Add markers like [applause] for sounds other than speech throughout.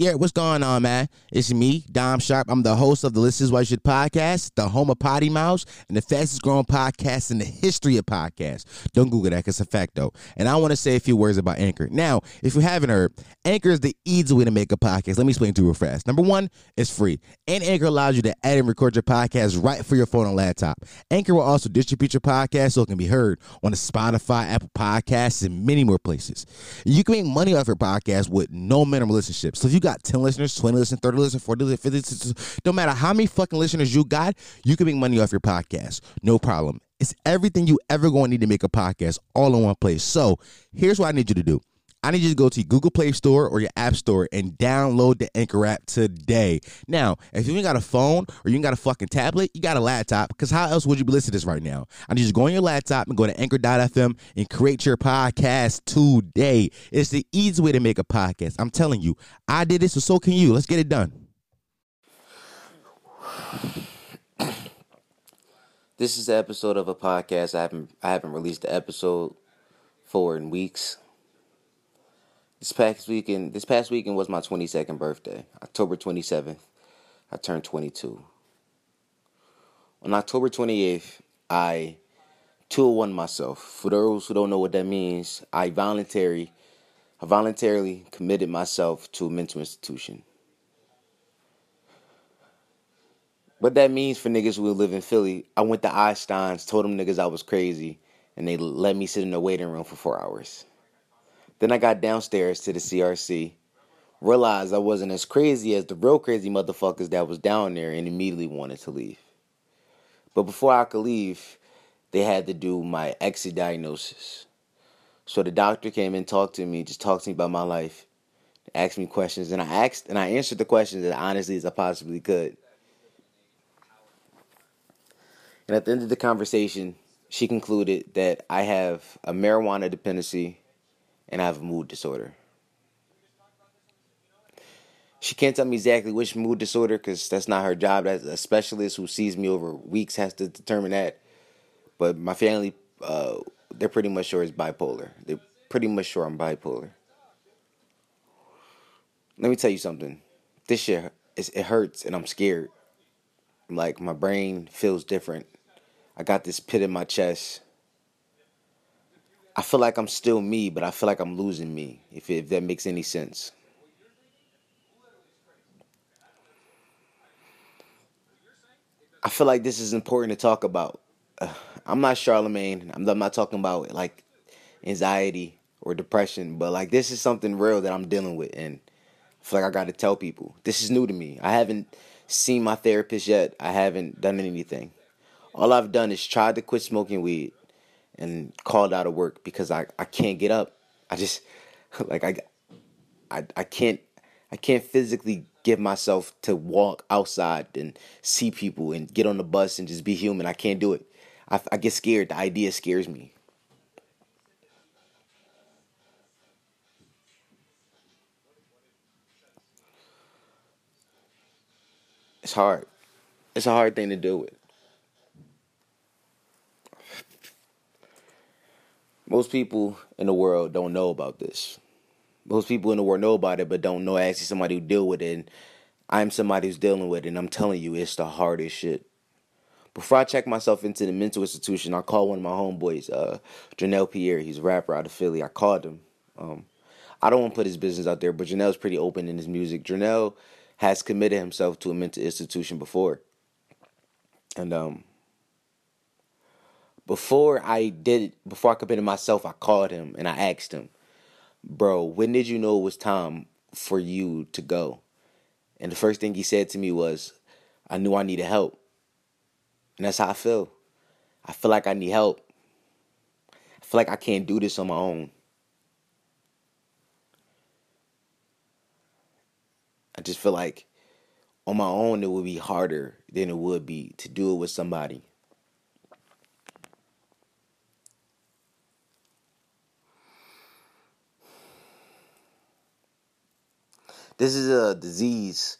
Yeah, what's going on, man? It's me, Dom Sharp. I'm the host of the This Is Why You Should podcast, the home of Potty Mouse, and the fastest growing podcast in the history of podcasts. Don't Google that because it's a fact, though. And I want to say a few words about Anchor. Now, if you haven't heard, Anchor is the easy way to make a podcast. Let me explain to you real fast. Number one, it's free. And Anchor allows you to add and record your podcast right for your phone and laptop. Anchor will also distribute your podcast so it can be heard on the Spotify, Apple Podcasts, and many more places. You can make money off your podcast with no minimum listenership. So if you got got 10 listeners, 20 listeners, 30 listeners, 40 listeners, 50 listeners, no matter how many fucking listeners you got, you can make money off your podcast. No problem. It's everything you ever going to need to make a podcast all in one place. So here's what I need you to do. I need you to go to Google Play Store or your App Store and download the Anchor app today. Now, if you ain't got a phone or you ain't got a fucking tablet, you got a laptop, because how else would you be listening to this right now? I need you to go on your laptop and go to anchor.fm and create your podcast today. It's the easy way to make a podcast. I'm telling you, I did this, so so can you. Let's get it done. This is the episode of a podcast I haven't I haven't released the episode for in weeks. This past weekend, this past weekend was my 22nd birthday, October 27th. I turned 22. On October 28th, I 201 myself. For those who don't know what that means, I voluntarily, I voluntarily committed myself to a mental institution. What that means for niggas who live in Philly, I went to Einstein's, told them niggas I was crazy, and they let me sit in the waiting room for four hours. Then I got downstairs to the CRC, realized I wasn't as crazy as the real crazy motherfuckers that was down there, and immediately wanted to leave. But before I could leave, they had to do my exit diagnosis. So the doctor came and talked to me, just talked to me about my life, asked me questions, and I asked and I answered the questions as honestly as I possibly could. And at the end of the conversation, she concluded that I have a marijuana dependency and I have a mood disorder. She can't tell me exactly which mood disorder because that's not her job. As a specialist who sees me over weeks has to determine that. But my family, uh, they're pretty much sure it's bipolar. They're pretty much sure I'm bipolar. Let me tell you something. This shit, it hurts and I'm scared. Like my brain feels different. I got this pit in my chest I feel like I'm still me, but I feel like I'm losing me, if, if that makes any sense. I feel like this is important to talk about. Uh, [sighs] I'm not Charlemagne. I'm, I'm not talking about like anxiety or depression, but like this is something real that I'm dealing with, and I feel like I got to tell people. This is new to me. I haven't seen my therapist yet. I haven't done anything. All I've done is tried to quit smoking weed and called out of work because I, I can't get up. I just [laughs] like I, I I can't I can't physically give myself to walk outside and see people and get on the bus and just be human. I can't do it. I, I get scared. The idea scares me. It's hard. It's a hard thing to deal with. Most people in the world don't know about this. Most people in the world know about it, but don't know actually somebody who deal with it. And I'm somebody who's dealing with it, and I'm telling you, it's the hardest shit. Before I check myself into the mental institution, I called one of my homeboys, uh, Janelle Pierre. He's a rapper out of Philly. I called him. Um, I don't want to put his business out there, but Janelle's pretty open in his music. Janelle has committed himself to a mental institution before. And um, before I did before I committed myself, I called him and I asked him, "Bro, when did you know it was time for you to go?" And the first thing he said to me was, "I knew I needed help." And that's how I feel. I feel like I need help. I feel like I can't do this on my own. I just feel like on my own it would be harder than it would be to do it with somebody. This is a disease,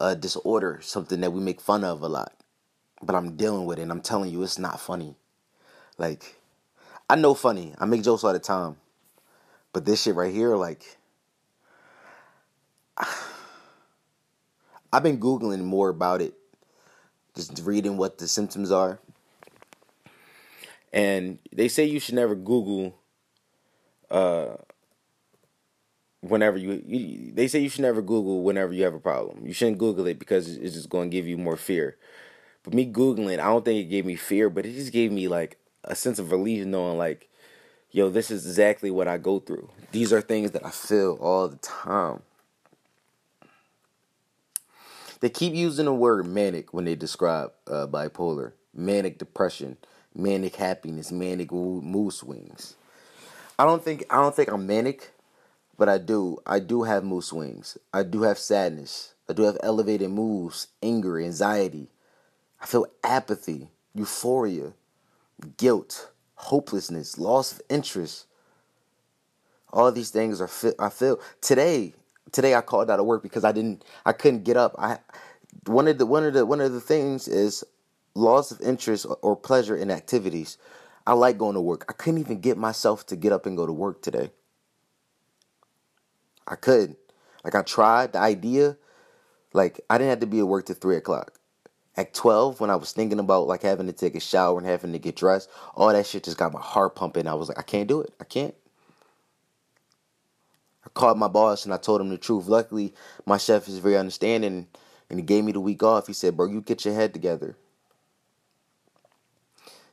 a disorder, something that we make fun of a lot. But I'm dealing with it and I'm telling you it's not funny. Like, I know funny. I make jokes all the time. But this shit right here, like [sighs] I've been googling more about it, just reading what the symptoms are. And they say you should never Google. Uh, whenever you, you, they say you should never Google whenever you have a problem. You shouldn't Google it because it's just going to give you more fear. But me Googling, I don't think it gave me fear, but it just gave me like a sense of relief knowing like, yo, this is exactly what I go through. These are things that I feel all the time. They keep using the word manic when they describe uh, bipolar, manic depression, manic happiness, manic mood swings. I don't think I don't think I'm manic, but I do. I do have mood swings. I do have sadness. I do have elevated moods, anger, anxiety. I feel apathy, euphoria, guilt, hopelessness, loss of interest. All these things are I feel today today I called out of work because I didn't I couldn't get up. I one of the one of the one of the things is loss of interest or pleasure in activities. I like going to work. I couldn't even get myself to get up and go to work today. I couldn't. Like I tried the idea. Like I didn't have to be at work till three o'clock. At twelve, when I was thinking about like having to take a shower and having to get dressed, all that shit just got my heart pumping. I was like, I can't do it. I can't. I called my boss and I told him the truth. Luckily, my chef is very understanding and he gave me the week off. He said, Bro, you get your head together.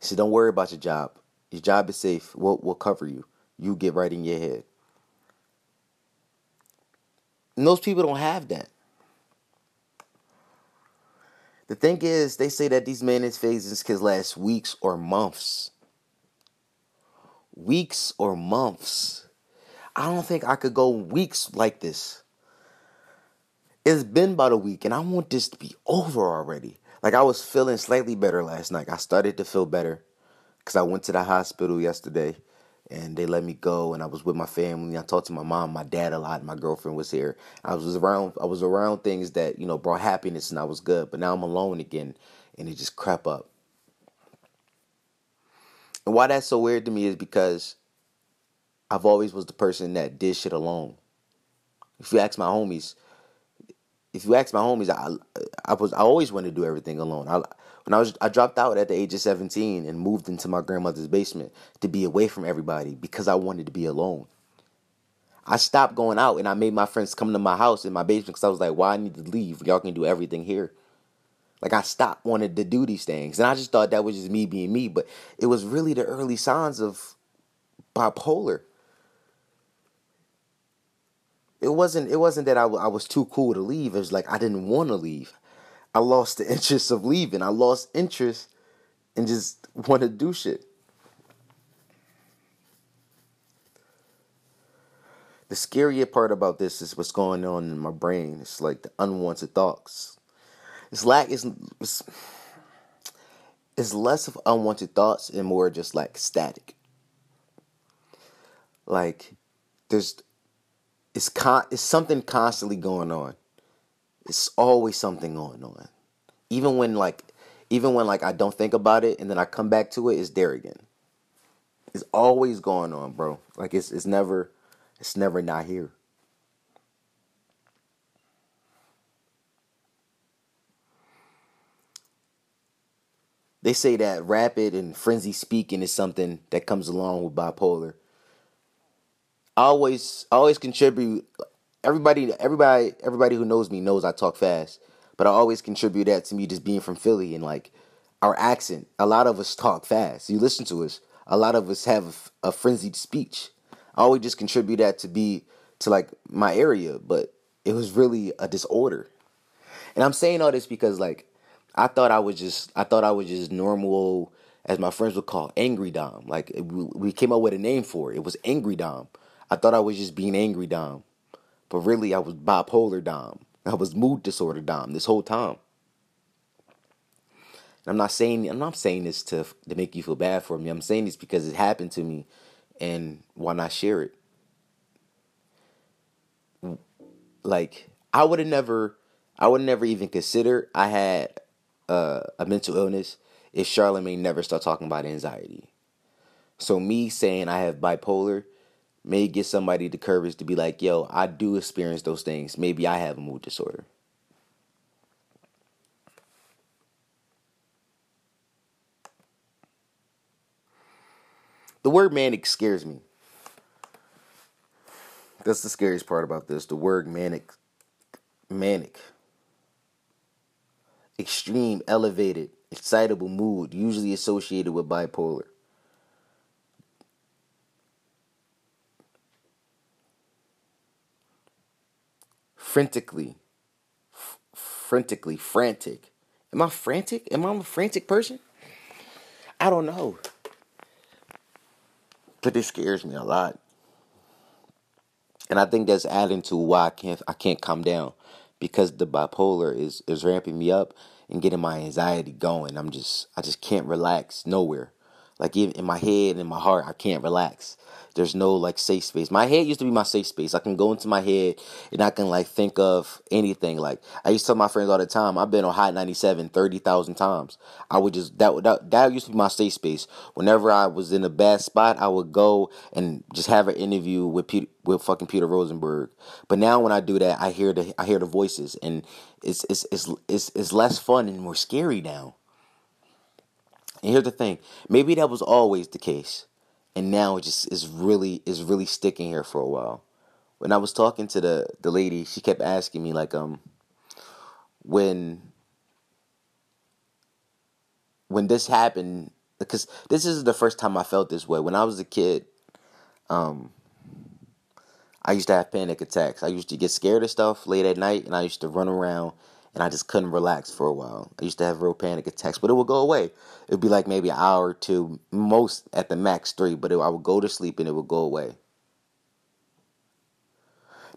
He said, Don't worry about your job. Your job is safe. We'll, we'll cover you. You get right in your head. Those people don't have that. The thing is, they say that these manic phases can last weeks or months. Weeks or months. I don't think I could go weeks like this. It's been about a week and I want this to be over already. Like I was feeling slightly better last night. I started to feel better because I went to the hospital yesterday and they let me go and I was with my family. I talked to my mom, my dad a lot, my girlfriend was here. I was around I was around things that, you know, brought happiness and I was good. But now I'm alone again and it just crept up. And why that's so weird to me is because I've always was the person that did shit alone. If you ask my homies, if you ask my homies, I I was I always wanted to do everything alone. I when I was I dropped out at the age of 17 and moved into my grandmother's basement to be away from everybody because I wanted to be alone. I stopped going out and I made my friends come to my house in my basement because I was like, why I need to leave? Y'all can do everything here. Like I stopped wanting to do these things. And I just thought that was just me being me. But it was really the early signs of bipolar it wasn't it wasn't that I, w- I was too cool to leave. It was like I didn't want to leave. I lost the [laughs] interest of leaving. I lost interest and just want to do shit. The scarier part about this is what's going on in my brain. It's like the unwanted thoughts. It's like it's, it's it's less of unwanted thoughts and more just like static. Like there's it's con it's something constantly going on. It's always something going on. Even when like even when like I don't think about it and then I come back to it, it's there again. It's always going on, bro. Like it's it's never it's never not here. They say that rapid and frenzy speaking is something that comes along with bipolar I always always contribute everybody everybody everybody who knows me knows I talk fast. But I always contribute that to me just being from Philly and like our accent. A lot of us talk fast. You listen to us. A lot of us have a, a frenzied speech. I always just contribute that to be to like my area, but it was really a disorder. And I'm saying all this because like I thought I was just I thought I was just normal as my friends would call angry Dom. Like we, we came up with a name for it. It was angry Dom. I thought I was just being angry Dom. But really I was bipolar Dom. I was mood disorder Dom this whole time. And I'm not saying I'm not saying this to to make you feel bad for me. I'm saying this because it happened to me and why not share it? Like I would have never I would never even consider I had uh, a mental illness if Charlemagne never started talking about anxiety. So me saying I have bipolar may get somebody the courage to be like, yo, I do experience those things. Maybe I have a mood disorder. The word manic scares me. That's the scariest part about this. The word manic. Manic. Extreme, elevated, excitable mood, usually associated with bipolar. Frantically, f- frantically, frantic. Am I frantic? Am I a frantic person? I don't know. But it scares me a lot. And I think that's adding to why I can't I can't calm down. Because the bipolar is, is ramping me up and getting my anxiety going. I'm just I just can't relax nowhere. Like in my head and in my heart, I can't relax. There's no like safe space. My head used to be my safe space. I can go into my head and I can like think of anything. Like I used to tell my friends all the time, I've been on Hot 97 30,000 times. I would just that, that that used to be my safe space. Whenever I was in a bad spot, I would go and just have an interview with Peter, with fucking Peter Rosenberg. But now when I do that, I hear the I hear the voices and it's it's it's it's, it's less fun and more scary now. And here's the thing, maybe that was always the case and now it just is really is really sticking here for a while. When I was talking to the the lady, she kept asking me like um when when this happened because this is the first time I felt this way. When I was a kid, um I used to have panic attacks. I used to get scared of stuff late at night and I used to run around and I just couldn't relax for a while. I used to have real panic attacks, but it would go away. It would be like maybe an hour or two, most at the max three, but it, I would go to sleep and it would go away.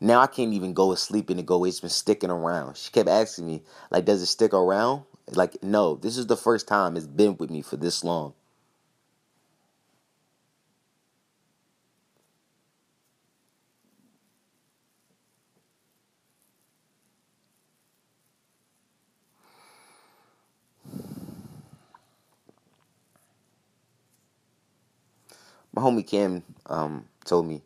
Now I can't even go to sleep and it go. It's been sticking around. She kept asking me, like, does it stick around? Like, no, this is the first time it's been with me for this long. My homie Cam um, told me,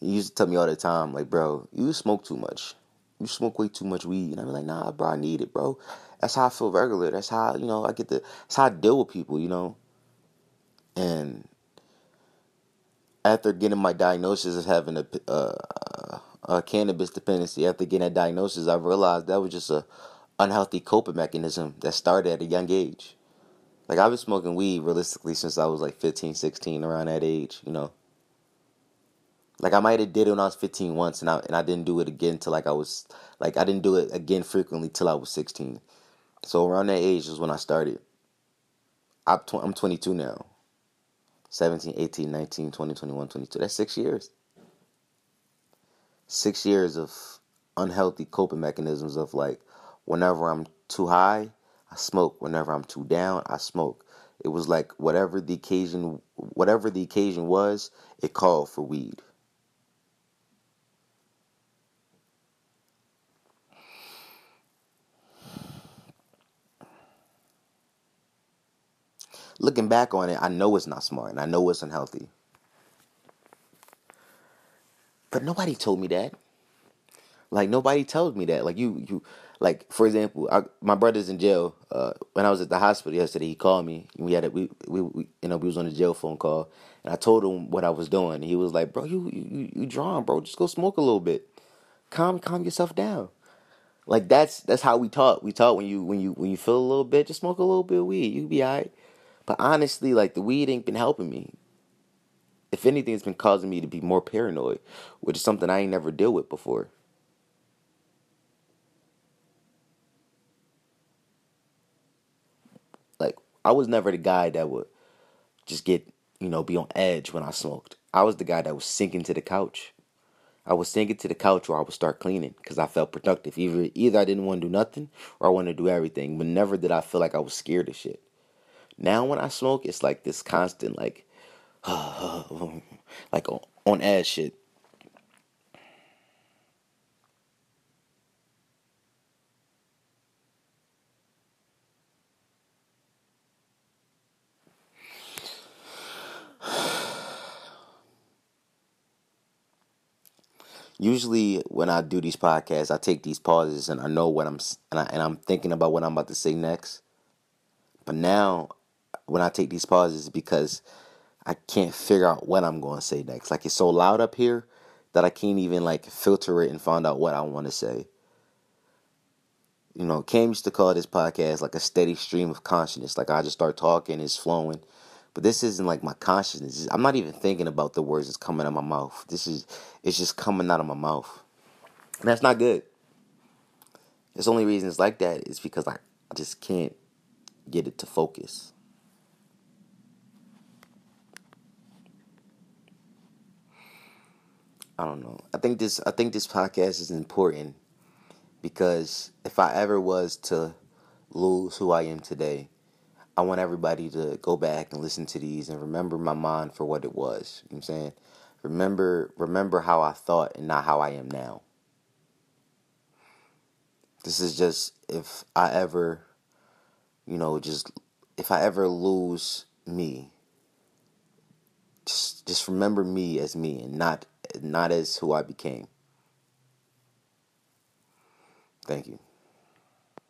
he used to tell me all the time, like, bro, you smoke too much. You smoke way too much weed. And I'm like, nah, bro, I need it, bro. That's how I feel regular. That's how, you know, I get the, that's how I deal with people, you know? And after getting my diagnosis of having a, uh, a cannabis dependency, after getting that diagnosis, I realized that was just a unhealthy coping mechanism that started at a young age. Like I've been smoking weed realistically since I was like 15, 16, around that age, you know. Like I might have did it when I was 15 once and I and I didn't do it again till like I was like I didn't do it again frequently till I was 16. So around that age is when I started. I'm, tw- I'm 22 now. 17, 18, 19, 20, 21, 22. That's 6 years. 6 years of unhealthy coping mechanisms of like whenever I'm too high, I smoke. Whenever I'm too down, I smoke. It was like whatever the occasion whatever the occasion was, it called for weed. Looking back on it, I know it's not smart and I know it's unhealthy. But nobody told me that. Like nobody tells me that. Like you, you, like for example, I, my brother's in jail. Uh, when I was at the hospital yesterday, he called me. We had a, we, we, we, you know, we was on a jail phone call, and I told him what I was doing. He was like, "Bro, you, you, you drawn, bro. Just go smoke a little bit. Calm, calm yourself down." Like that's that's how we talk. We talk when you when you when you feel a little bit, just smoke a little bit of weed. You be alright. But honestly, like the weed ain't been helping me. If anything, it's been causing me to be more paranoid, which is something I ain't never deal with before. I was never the guy that would just get, you know, be on edge when I smoked. I was the guy that was sinking to the couch. I was sinking to the couch or I would start cleaning because I felt productive. Either either I didn't want to do nothing or I wanted to do everything, but never did I feel like I was scared of shit. Now when I smoke, it's like this constant like [sighs] like on edge shit. Usually when I do these podcasts, I take these pauses and I know what I'm and, I, and I'm thinking about what I'm about to say next. But now, when I take these pauses, because I can't figure out what I'm going to say next. Like it's so loud up here that I can't even like filter it and find out what I want to say. You know, Cam used to call this podcast like a steady stream of consciousness. Like I just start talking, it's flowing. But this isn't like my consciousness. I'm not even thinking about the words that's coming out of my mouth. This is it's just coming out of my mouth. And that's not good. It's the only reason it's like that is because I just can't get it to focus. I don't know. I think this I think this podcast is important because if I ever was to lose who I am today, I want everybody to go back and listen to these and remember my mind for what it was. You know what I'm saying? Remember remember how I thought and not how I am now. This is just if I ever you know, just if I ever lose me, just just remember me as me and not not as who I became. Thank you.